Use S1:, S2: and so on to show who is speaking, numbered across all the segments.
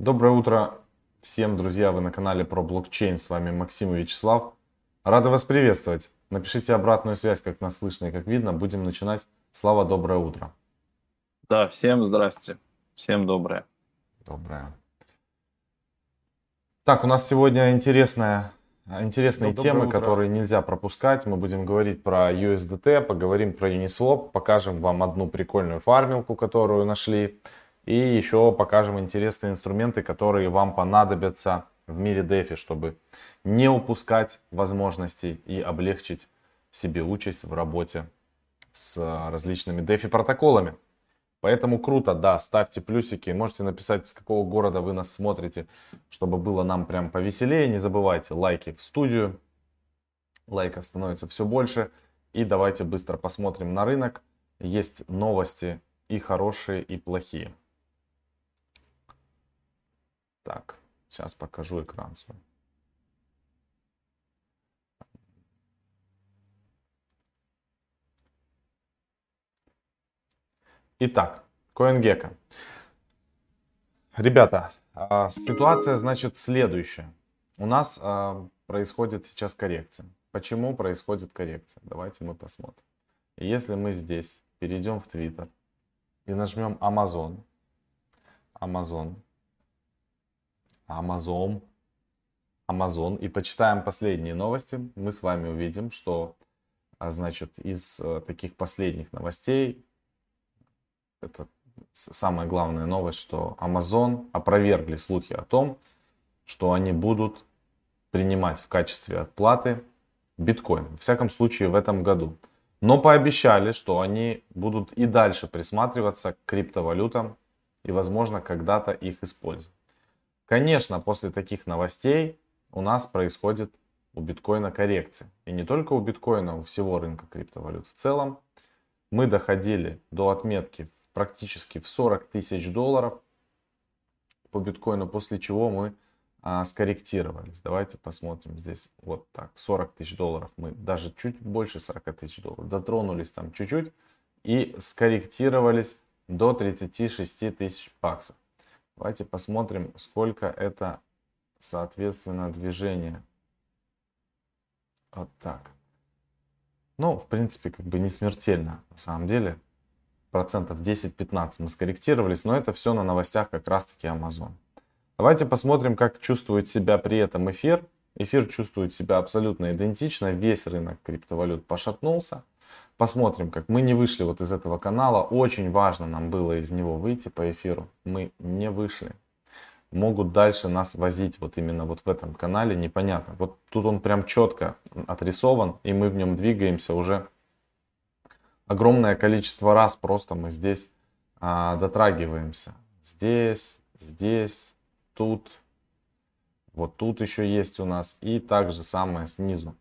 S1: Доброе утро всем, друзья! Вы на канале про блокчейн. С вами Максим и Вячеслав. Рады вас приветствовать. Напишите обратную связь, как нас слышно и как видно. Будем начинать. Слава, доброе утро.
S2: Да, всем здрасте. Всем доброе.
S1: Доброе. Так, у нас сегодня интересная, интересные
S2: Ну,
S1: темы,
S2: утро.
S1: которые нельзя пропускать. Мы будем говорить про USDT, поговорим про Uniswap, покажем вам одну прикольную фармилку, которую нашли. И еще покажем интересные инструменты, которые вам понадобятся в мире DeFi, чтобы не упускать возможностей и облегчить себе участь в работе с различными DeFi протоколами. Поэтому круто, да, ставьте плюсики, можете написать, с какого города вы нас смотрите, чтобы было нам прям повеселее. Не забывайте лайки в студию, лайков становится все больше. И давайте быстро посмотрим на рынок. Есть новости и хорошие, и плохие. Так, сейчас покажу экран свой. Итак, CoinGecko. Ребята, а, ситуация значит следующая. У нас а, происходит сейчас коррекция. Почему происходит коррекция? Давайте мы посмотрим. Если мы здесь перейдем в Twitter и нажмем Amazon, Amazon, Amazon, Amazon и почитаем последние новости, мы с вами увидим, что а, значит из э, таких последних новостей это самая главная новость, что Amazon опровергли слухи о том, что они будут принимать в качестве отплаты биткоин. В всяком случае в этом году. Но пообещали, что они будут и дальше присматриваться к криптовалютам и, возможно, когда-то их использовать. Конечно, после таких новостей у нас происходит у биткоина коррекция. И не только у биткоина, у всего рынка криптовалют в целом. Мы доходили до отметки практически в 40 тысяч долларов по биткоину, после чего мы а, скорректировались. Давайте посмотрим здесь вот так. 40 тысяч долларов. Мы даже чуть больше 40 тысяч долларов. Дотронулись там чуть-чуть и скорректировались до 36 тысяч баксов. Давайте посмотрим, сколько это соответственно движение. Вот так. Ну, в принципе, как бы не смертельно на самом деле. Процентов 10-15 мы скорректировались, но это все на новостях как раз-таки Amazon. Давайте посмотрим, как чувствует себя при этом эфир. Эфир чувствует себя абсолютно идентично. Весь рынок криптовалют пошатнулся. Посмотрим, как мы не вышли вот из этого канала. Очень важно нам было из него выйти по эфиру. Мы не вышли. Могут дальше нас возить вот именно вот в этом канале. Непонятно. Вот тут он прям четко отрисован. И мы в нем двигаемся уже огромное количество раз. Просто мы здесь а, дотрагиваемся. Здесь, здесь, тут. Вот тут еще есть у нас. И также самое снизу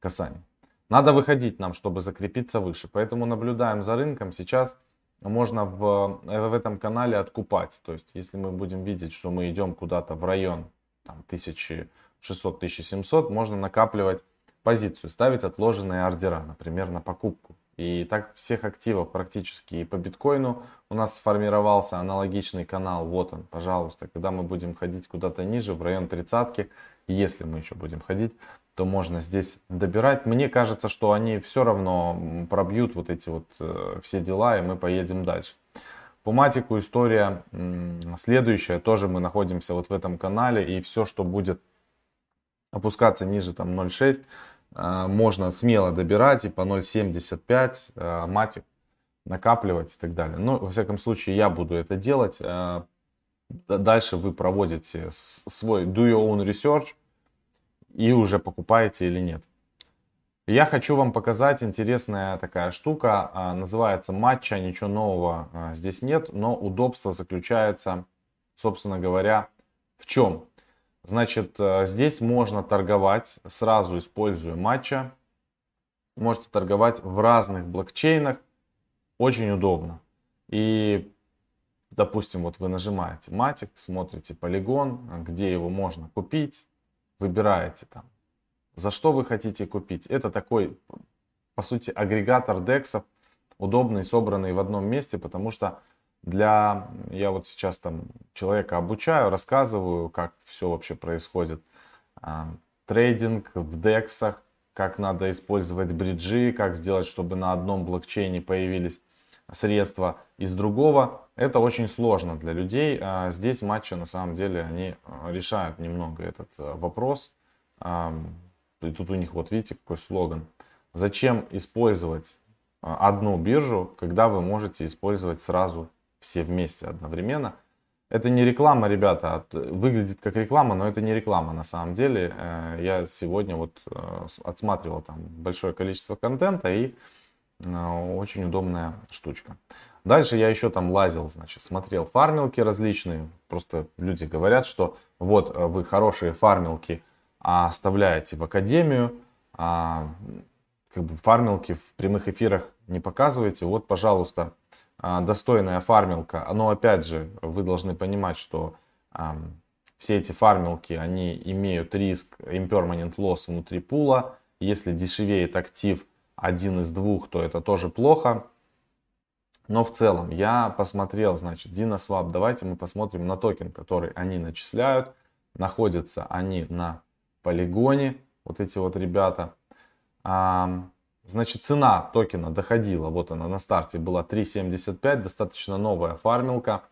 S1: касание. Надо выходить нам, чтобы закрепиться выше. Поэтому наблюдаем за рынком. Сейчас можно в, в этом канале откупать. То есть, если мы будем видеть, что мы идем куда-то в район там, 1600-1700, можно накапливать позицию, ставить отложенные ордера, например, на покупку. И так всех активов практически и по биткоину у нас сформировался аналогичный канал. Вот он, пожалуйста. Когда мы будем ходить куда-то ниже, в район тридцатки, если мы еще будем ходить, то можно здесь добирать. Мне кажется, что они все равно пробьют вот эти вот э, все дела, и мы поедем дальше. По матику история следующая. Тоже мы находимся вот в этом канале, и все, что будет опускаться ниже там 0.6, э, можно смело добирать и по 0.75 э, матик накапливать и так далее. Но, во всяком случае, я буду это делать. Дальше вы проводите свой do your own research и уже покупаете или нет. Я хочу вам показать интересная такая штука, а, называется матча, ничего нового а, здесь нет, но удобство заключается, собственно говоря, в чем? Значит, э, здесь можно торговать, сразу используя матча, можете торговать в разных блокчейнах, очень удобно. И, допустим, вот вы нажимаете матик, смотрите полигон, где его можно купить, выбираете там, за что вы хотите купить. Это такой, по сути, агрегатор дексов, удобный, собранный в одном месте, потому что для, я вот сейчас там человека обучаю, рассказываю, как все вообще происходит. А, трейдинг в дексах, как надо использовать бриджи, как сделать, чтобы на одном блокчейне появились средства из другого. Это очень сложно для людей. А здесь матчи на самом деле они а, решают немного этот а, вопрос. И тут у них вот видите какой слоган. Зачем использовать одну биржу, когда вы можете использовать сразу все вместе одновременно? Это не реклама, ребята, выглядит как реклама, но это не реклама на самом деле. Э, я сегодня вот э, отсматривал там большое количество контента и очень удобная штучка. Дальше я еще там лазил, значит, смотрел фармилки различные. Просто люди говорят, что вот вы хорошие фармилки оставляете в академию, а как бы фармилки в прямых эфирах не показываете. Вот, пожалуйста, а, достойная фармилка. Но опять же, вы должны понимать, что все эти фармилки, они имеют риск impermanent loss внутри пула. Если дешевеет актив один из двух, то это тоже плохо. Но в целом я посмотрел, значит, DinoSwap. Давайте мы посмотрим на токен, который они начисляют. Находятся они на полигоне. Вот эти вот ребята. Значит, цена токена доходила, вот она на старте была 3.75, достаточно новая фармилка.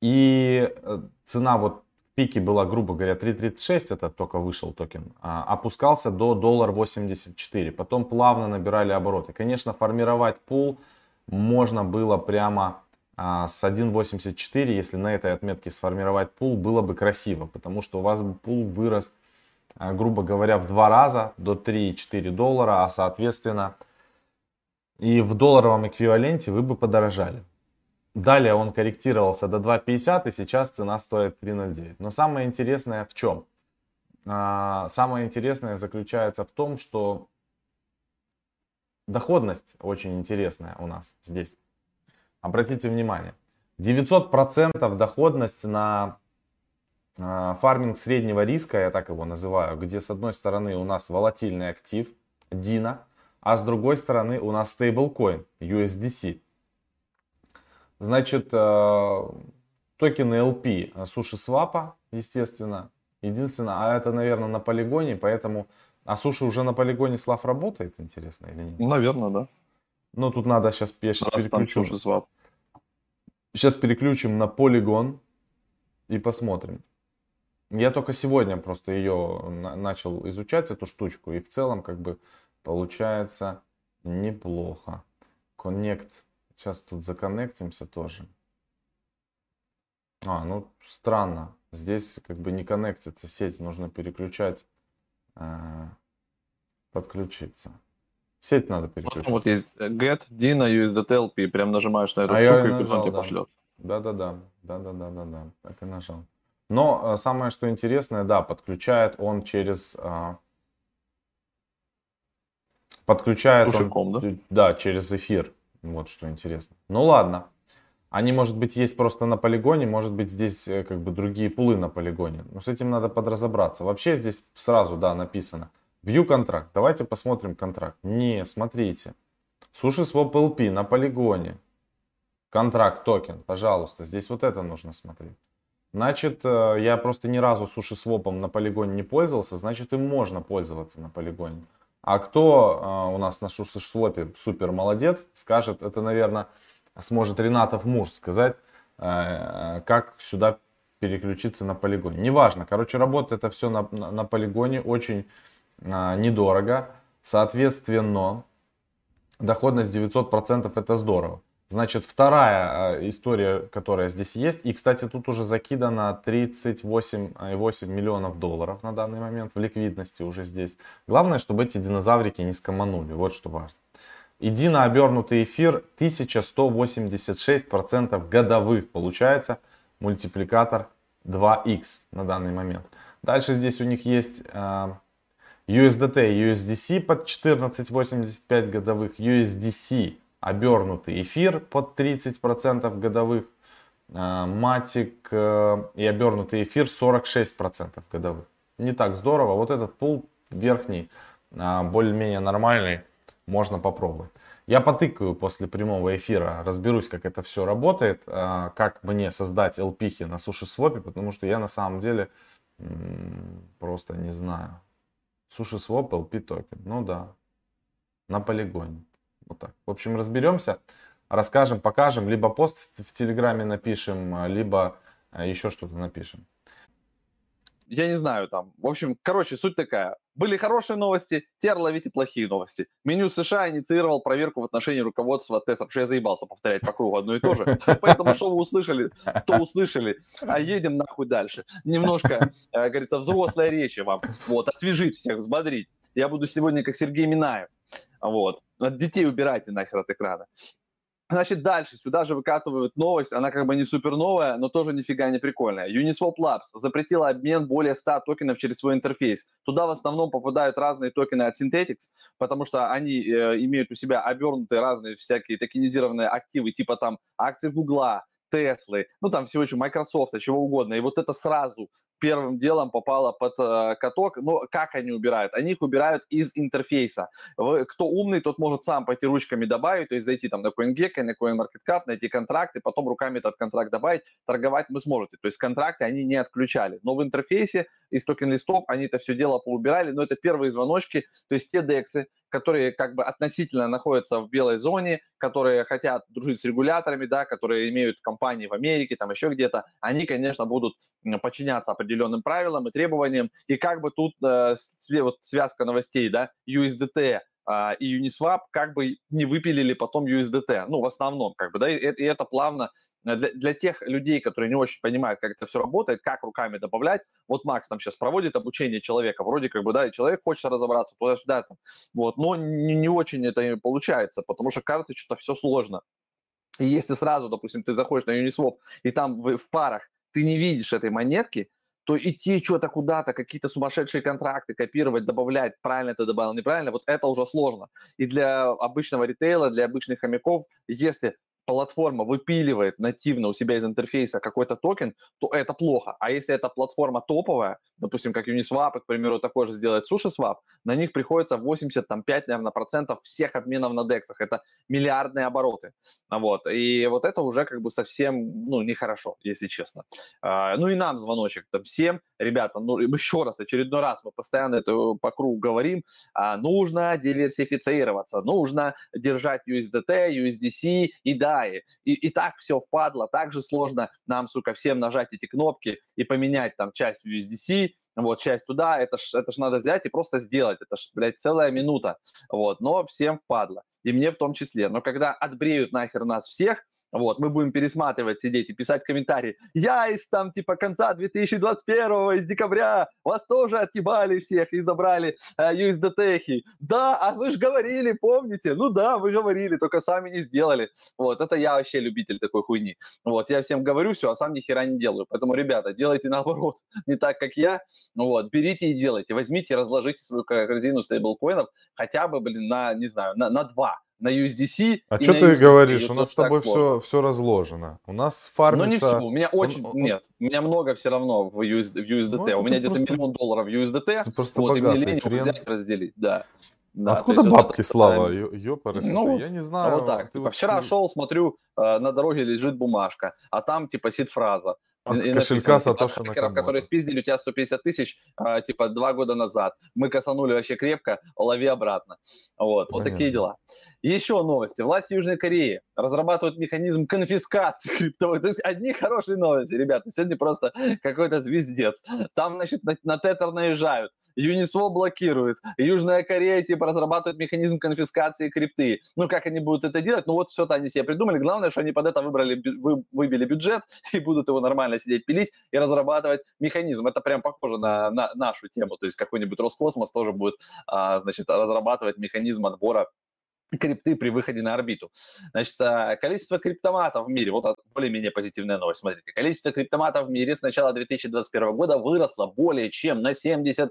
S1: И э, цена вот пике была, грубо говоря, 3.36, это только вышел токен, а, опускался до доллар 84. Потом плавно набирали обороты. Конечно, формировать пул можно было прямо а, с 1.84, если на этой отметке сформировать пул, было бы красиво, потому что у вас бы пул вырос Э, грубо говоря, в два раза до 3-4 доллара, а соответственно и в долларовом эквиваленте вы бы подорожали. Далее он корректировался до 2.50 и сейчас цена стоит 3.09. Но самое интересное в чем? А, самое интересное заключается в том, что доходность очень интересная у нас здесь. Обратите внимание, 900% доходность на а, фарминг среднего риска, я так его называю, где с одной стороны у нас волатильный актив, DINA, а с другой стороны у нас стейблкоин, USDC. Значит, э, токены LP суши свапа, естественно. Единственное, а это, наверное, на полигоне, поэтому... А суши уже на полигоне слав работает, интересно, или нет?
S2: Наверное, да.
S1: Ну, тут надо сейчас, я сейчас Раз переключу. Сейчас переключим на полигон и посмотрим. Я только сегодня просто ее начал изучать, эту штучку, и в целом как бы получается неплохо. Connect. Сейчас тут законнектимся тоже. А, ну странно. Здесь как бы не коннектится сеть, нужно переключать, э, подключиться. Сеть надо переключить.
S2: Вот есть get, Dina, USDT, прям нажимаешь на эту а штуку, и нажал, тебе да. пошлет.
S1: Да-да-да, да-да-да-да-да, так и нажал. Но э, самое, что интересное, да, подключает он через... А, подключает
S2: он,
S1: да? да, через эфир. Вот что интересно. Ну ладно. Они, может быть, есть просто на полигоне, может быть, здесь э, как бы другие пулы на полигоне. Но с этим надо подразобраться. Вообще здесь сразу, да, написано. View контракт. Давайте посмотрим контракт. Не, смотрите. Суши Swap LP на полигоне. Контракт токен, пожалуйста. Здесь вот это нужно смотреть. Значит, э, я просто ни разу суши-свопом на полигоне не пользовался, значит, им можно пользоваться на полигоне. А кто э, у нас на суши-свопе супер молодец, скажет, это, наверное, сможет Ренатов Мур сказать, э, как сюда переключиться на полигоне. Неважно, короче, работает это все на, на, на полигоне, очень недорого. Соответственно, доходность 900% это здорово. Значит, вторая а, история, которая здесь есть, и, кстати, тут уже закидано 38,8 миллионов долларов на данный момент в ликвидности уже здесь. Главное, чтобы эти динозаврики не скоманули, вот что важно. Едино обернутый эфир 1186% годовых получается, мультипликатор 2x на данный момент. Дальше здесь у них есть uh, USDT USDC под 14,85 годовых, USDC обернутый эфир под 30% годовых, а, матик э, и обернутый эфир 46% годовых. Не так здорово. Вот этот пул верхний, а, более-менее нормальный, можно попробовать. Я потыкаю после прямого эфира, разберусь, как это все работает, как мне создать LP на суши свопе, потому что я на самом деле просто не знаю. Суши своп, LP токен, ну да, на полигоне. Вот так. В общем, разберемся, расскажем, покажем, либо пост в Телеграме напишем, либо а, еще что-то напишем
S2: я не знаю там. В общем, короче, суть такая. Были хорошие новости, теперь ловите плохие новости. Меню США инициировал проверку в отношении руководства ТЭС. Что я заебался повторять по кругу одно и то же. Поэтому что вы услышали, то услышали. А едем нахуй дальше. Немножко, э, говорится, взрослая речи вам. Вот, освежить всех, взбодрить. Я буду сегодня как Сергей Минаев. Вот. Детей убирайте нахер от экрана. Значит, дальше сюда же выкатывают новость, она как бы не супер новая, но тоже нифига не прикольная. Uniswap Labs запретила обмен более 100 токенов через свой интерфейс. Туда в основном попадают разные токены от Synthetix, потому что они э, имеют у себя обернутые разные всякие токенизированные активы, типа там акции Гугла, Теслы, ну там всего еще Microsoft, чего угодно. И вот это сразу первым делом попало под э, каток. Но как они убирают? Они их убирают из интерфейса. Вы, кто умный, тот может сам пойти ручками добавить, то есть зайти там на CoinGecko, на CoinMarketCap, найти контракты, потом руками этот контракт добавить, торговать вы сможете. То есть контракты они не отключали. Но в интерфейсе из токен-листов они это все дело поубирали, но это первые звоночки, то есть те дексы, которые как бы относительно находятся в белой зоне, которые хотят дружить с регуляторами, да, которые имеют компании в Америке, там еще где-то, они, конечно, будут подчиняться определенным правилам и требованиям. И как бы тут э, вот связка новостей, да, USDT а, и Uniswap как бы не выпилили потом USDT, ну, в основном, как бы, да, и, и это плавно э, для, для тех людей, которые не очень понимают, как это все работает, как руками добавлять, вот Макс там сейчас проводит обучение человека, вроде как бы, да, и человек хочет разобраться, то да, там, вот, но не, не очень это получается, потому что кажется, что-то все сложно. И если сразу, допустим, ты заходишь на Uniswap, и там в, в парах ты не видишь этой монетки, то идти что-то куда-то, какие-то сумасшедшие контракты копировать, добавлять, правильно ты добавил, неправильно, вот это уже сложно. И для обычного ритейла, для обычных хомяков, если платформа выпиливает нативно у себя из интерфейса какой-то токен, то это плохо. А если эта платформа топовая, допустим, как Uniswap, к примеру, такой же сделает SushiSwap, на них приходится 85, наверное, процентов всех обменов на дексах. Это миллиардные обороты. Вот. И вот это уже как бы совсем, ну, нехорошо, если честно. А, ну и нам звоночек там всем. Ребята, ну, еще раз, очередной раз мы постоянно это по кругу говорим, а, нужно диверсифицироваться, нужно держать USDT, USDC и да. И, и так все впадло, так же сложно нам, сука, всем нажать эти кнопки и поменять там часть USDC, вот, часть туда, это ж, это ж надо взять и просто сделать, это ж, блядь, целая минута, вот, но всем впадло, и мне в том числе, но когда отбреют нахер нас всех, вот, мы будем пересматривать, сидеть и писать комментарии. Я из там типа конца 2021 из декабря вас тоже отъебали всех и забрали э, USDT. Да, а вы же говорили, помните? Ну да, вы говорили, только сами не сделали. Вот, это я вообще любитель такой хуйни. Вот, я всем говорю все, а сам ни хера не делаю. Поэтому, ребята, делайте наоборот, не так, как я. Вот, берите и делайте. Возьмите, разложите свою корзину стейблкоинов хотя бы, блин, на, не знаю, на, на два на USDC.
S1: А что ты USDT, говоришь? У нас с тобой все, все разложено. У нас фармится...
S2: Ну не все, у меня очень... Он, Нет, у меня много все равно в, USD, в USDT. Ну, у меня где-то просто... миллион долларов в USDT. Ты просто вот, и мне лень взять, разделить, да.
S1: Да, Откуда бабки, вот Слава? Ёпарасы, ну, я не знаю.
S2: Вот так. Типа, вчера шел, смотрю, э, на дороге лежит бумажка, а там типа сид-фраза.
S1: От и кошелька Сатоши
S2: типа, хакеров, которые спиздили у тебя 150 тысяч, а, типа, два года назад. Мы косанули вообще крепко, лови обратно. Вот, Понятно. вот такие дела. Еще новости. Власти Южной Кореи разрабатывают механизм конфискации криптовой. То есть одни хорошие новости, ребята. Сегодня просто какой-то звездец. Там, значит, на, на тетер наезжают. Uniswap блокирует. Южная Корея, типа, разрабатывает механизм конфискации крипты. Ну, как они будут это делать? Ну, вот все-то они себе придумали. Главное, что они под это выбрали, вы, выбили бюджет и будут его нормально сидеть пилить и разрабатывать механизм. Это прям похоже на, на нашу тему. То есть какой-нибудь Роскосмос тоже будет, а, значит, разрабатывать механизм отбора крипты при выходе на орбиту. Значит, а, количество криптоматов в мире, вот более-менее позитивная новость, смотрите, количество криптоматов в мире с начала 2021 года выросло более чем на 70%.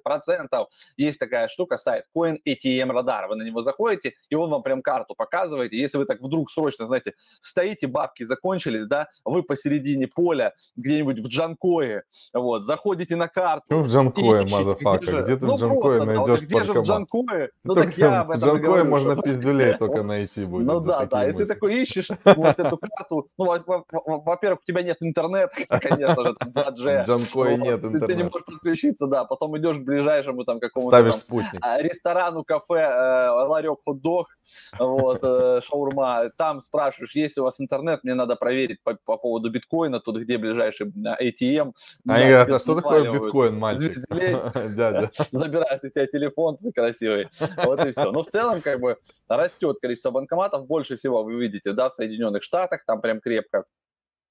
S2: Есть такая штука, сайт Coin ATM Radar, вы на него заходите, и он вам прям карту показывает, и если вы так вдруг срочно, знаете, стоите, бабки закончились, да, вы посередине поля, где-нибудь в Джанкое, вот, заходите на карту.
S1: Ну, в Джанкое, motherfucker, где, где ты ну, в Джанкое найдешь
S2: Где же в Джанкое? Ну, так я об этом
S1: Джанкое можно пиздюлей Китай только найти будет.
S2: Ну да, да, и ты такой ищешь вот эту карту. Ну, во-первых, у тебя нет интернета, конечно же, там 2G.
S1: Джанкой нет интернета.
S2: Ты не можешь подключиться, да, потом идешь к ближайшему там какому-то
S1: Ставишь спутник.
S2: А, ресторану, кафе, э, ларек, хот-дог, вот, э, шаурма. Там спрашиваешь, есть у вас интернет, мне надо проверить по, по поводу биткоина, тут где ближайший ATM.
S1: А они говорят, а что такое биткоин, мальчик?
S2: Дядя. Забирают у тебя телефон твой красивый. Вот и все. Но ну, в целом, как бы, растет количество банкоматов. Больше всего вы видите, да, в Соединенных Штатах, там прям крепко.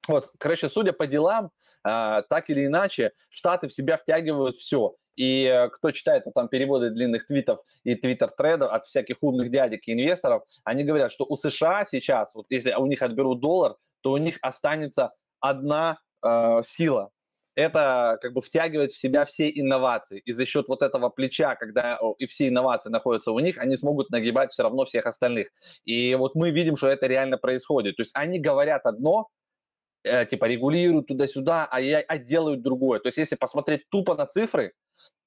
S2: Вот, короче, судя по делам, э, так или иначе, Штаты в себя втягивают все. И э, кто читает ну, там переводы длинных твитов и твиттер-тредов от всяких умных дядек и инвесторов, они говорят, что у США сейчас, вот если у них отберут доллар, то у них останется одна э, сила это как бы втягивает в себя все инновации. И за счет вот этого плеча, когда и все инновации находятся у них, они смогут нагибать все равно всех остальных. И вот мы видим, что это реально происходит. То есть они говорят одно, э, типа регулируют туда-сюда, а, я, а делают другое. То есть если посмотреть тупо на цифры,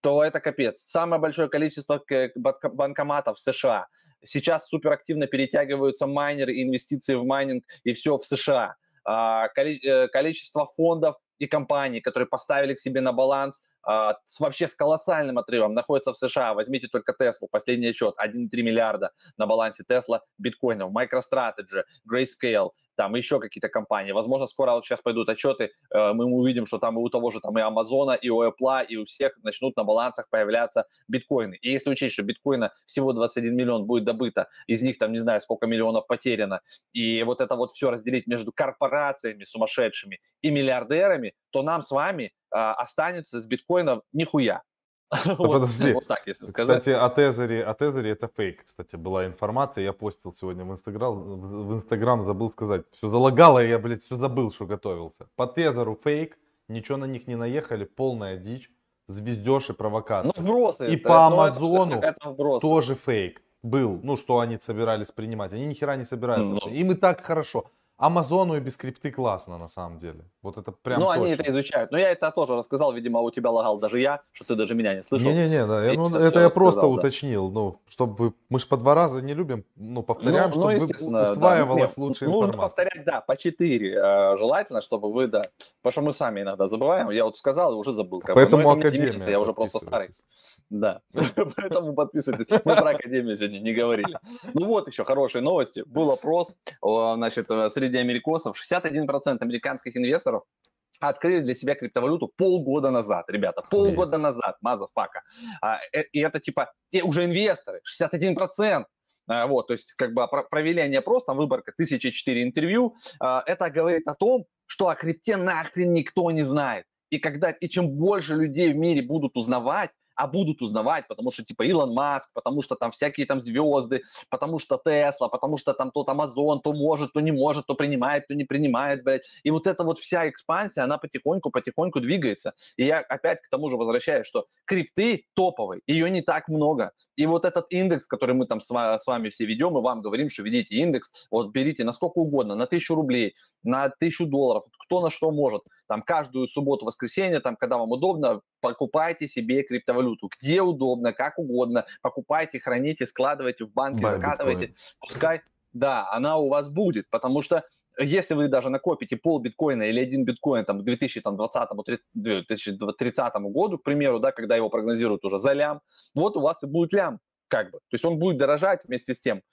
S2: то это капец. Самое большое количество банкоматов в США. Сейчас суперактивно перетягиваются майнеры, инвестиции в майнинг и все в США. А, э, количество фондов и компаний, которые поставили к себе на баланс а, с, вообще с колоссальным отрывом, находятся в США. Возьмите только Теслу, последний отчет, 1,3 миллиарда на балансе Тесла биткоинов, MicroStrategy, Grayscale, там еще какие-то компании. Возможно, скоро вот сейчас пойдут отчеты, э, мы увидим, что там и у того же там и Амазона, и у Apple, и у всех начнут на балансах появляться биткоины. И если учесть, что биткоина всего 21 миллион будет добыто, из них там не знаю сколько миллионов потеряно, и вот это вот все разделить между корпорациями сумасшедшими и миллиардерами, то нам с вами а, останется с биткоином нихуя.
S1: А вот. Вот так, если сказать. Кстати, о Тезере, о Тезере это фейк. Кстати, была информация, я постил сегодня в Инстаграм, в Инстаграм забыл сказать. Все залагало, я, блядь, все забыл, что готовился. По Тезеру фейк, ничего на них не наехали, полная дичь, звездеж и провокация. Ну, вбросы. И это, по Амазону тоже фейк был, ну, что они собирались принимать. Они ни хера не собираются. Ну. Им и так хорошо. Амазону и без крипты классно, на самом деле. Вот это прям
S2: Ну,
S1: точно.
S2: они это изучают. Но я это тоже рассказал, видимо, у тебя лагал даже я, что ты даже меня не слышал.
S1: Не-не-не, да, я, ну, это я просто да. уточнил, ну, чтобы вы, мы же по два раза не любим, ну, повторяем, ну, чтобы ну, усваивалась да. лучше
S2: Нужно информация. повторять, да, по четыре э, желательно, чтобы вы, да, потому что мы сами иногда забываем, я вот сказал и уже забыл.
S1: Поэтому бы. Академия.
S2: Я уже просто старый. Да, поэтому подписывайтесь. Мы про Академию сегодня не говорили. Ну вот еще хорошие новости. Был опрос, значит, среди америкосов. 61% американских инвесторов открыли для себя криптовалюту полгода назад, ребята, полгода назад, motherfucker. А, э, и это типа те уже инвесторы, 61%. А, вот, то есть как бы провели они опрос, там выборка 1004 интервью. А, это говорит о том, что о крипте нахрен никто не знает. И когда и чем больше людей в мире будут узнавать, а будут узнавать, потому что типа Илон Маск, потому что там всякие там звезды, потому что Тесла, потому что там тот Амазон, то может, то не может, то принимает, то не принимает, блядь. И вот эта вот вся экспансия, она потихоньку-потихоньку двигается. И я опять к тому же возвращаюсь, что крипты топовые, ее не так много. И вот этот индекс, который мы там с вами все ведем, и вам говорим, что ведите индекс, вот берите на сколько угодно, на тысячу рублей, на тысячу долларов, кто на что может. Там каждую субботу, воскресенье, там, когда вам удобно, покупайте себе криптовалюту. Где удобно, как угодно. Покупайте, храните, складывайте в банке, Бай, закатывайте. Биткоин. Пускай, да, она у вас будет. Потому что если вы даже накопите пол биткоина или один биткоин там, к 2020-2030 году, к примеру, да, когда его прогнозируют уже за лям, вот у вас и будет лям. Как бы. То есть он будет дорожать вместе с тем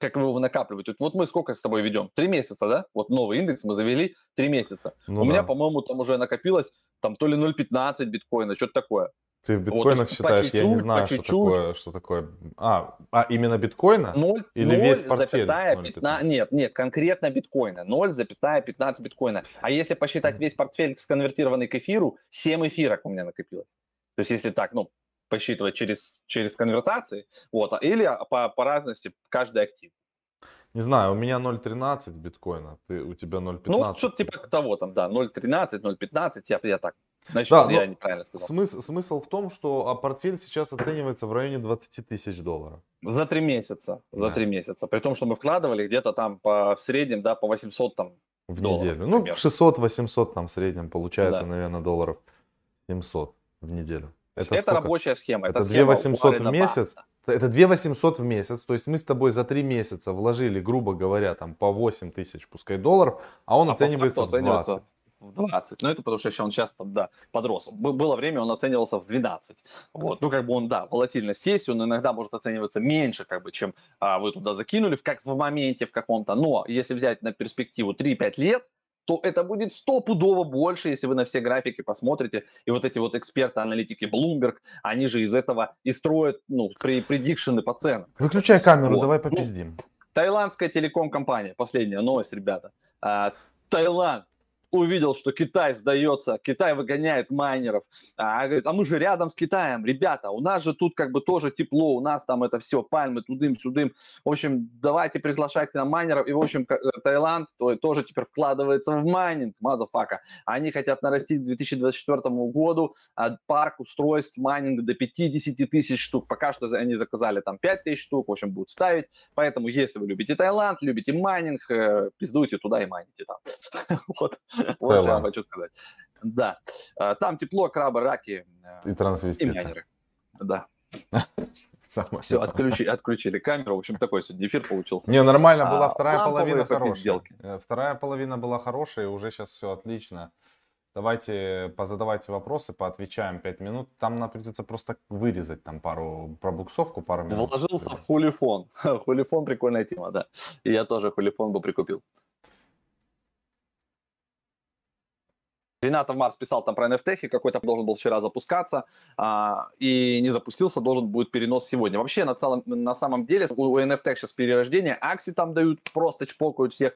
S2: как вы его накапливаете. Вот мы сколько с тобой ведем? Три месяца, да? Вот новый индекс мы завели три месяца. Ну, У да. меня, по-моему, там уже накопилось там то ли 0,15 биткоина, что-то такое.
S1: Ты в биткоинах вот, считаешь, я не знаю, что такое, что такое. А, а именно биткоина?
S2: 0, Или 0, весь портфель? 15, нет, нет, конкретно биткоина. 0,15 биткоина. А если посчитать весь портфель сконвертированный к эфиру, 7 эфирок у меня накопилось. То есть если так, ну, посчитывать через, через конвертации, вот, а, или по, по разности каждый актив.
S1: Не знаю, у меня 0.13 биткоина, ты, у тебя 0.15.
S2: Ну, что-то типа того там, да, 0.13, 0.15, я, я так, значит, да, я неправильно сказал.
S1: Смысл, смысл в том, что а портфель сейчас оценивается в районе 20 тысяч долларов.
S2: За три месяца, за три месяца. При том, что мы вкладывали где-то там по, в среднем, да, по 800 там
S1: В долларов, неделю. Ну, 600-800 там в среднем получается, да. наверное, долларов 700 в неделю.
S2: Это, это рабочая схема.
S1: Это, это 2 800 в месяц, Это 2 800 в месяц, то есть мы с тобой за 3 месяца вложили, грубо говоря, там по 8 тысяч, пускай долларов, а он а оценивается в 20
S2: в 20. Но это потому что еще он сейчас там, да, подрос. Было время, он оценивался в 12. Вот. Ну, как бы он, да, волатильность есть, он иногда может оцениваться меньше, как бы, чем а, вы туда закинули, в, как в моменте в каком-то. Но если взять на перспективу 3-5 лет, то это будет стопудово больше, если вы на все графики посмотрите. И вот эти вот эксперты, аналитики Bloomberg, они же из этого и строят ну, предикшены по ценам.
S1: Выключай камеру, вот. давай ну, попиздим. Ну,
S2: Таиландская телеком-компания, последняя новость, ребята. А, Таиланд увидел, что Китай сдается, Китай выгоняет майнеров, а говорит, а мы же рядом с Китаем, ребята, у нас же тут как бы тоже тепло, у нас там это все, пальмы, тудым-сюдым, в общем, давайте приглашайте на майнеров, и, в общем, э, Таиланд тоже теперь вкладывается в майнинг, motherfucker, они хотят нарастить к 2024 году а, парк устройств майнинга до 50 тысяч штук, пока что они заказали там 5 тысяч штук, в общем, будут ставить, поэтому, если вы любите Таиланд, любите майнинг, э, пиздуйте туда и майните там. Вот. Вот что я хочу сказать. Да. А, там тепло, крабы, раки.
S1: Э, и трансвеститы. И майнеры.
S2: Да. Самое Все, отключи, отключили камеру. В общем, такой сегодня эфир получился.
S1: Не, нормально была а, вторая половина хорошая. Э, вторая половина была хорошая, и уже сейчас все отлично. Давайте позадавайте вопросы, поотвечаем 5 минут. Там нам придется просто вырезать там пару пробуксовку, пару минут.
S2: Вложился в хулифон. Хулифон прикольная тема, да. И я тоже хулифон бы прикупил. Ренатов Марс писал там про NFT, какой-то должен был вчера запускаться, а, и не запустился, должен будет перенос сегодня. Вообще, на, целом, на самом деле, у NFT сейчас перерождение, акции там дают, просто чпокают всех,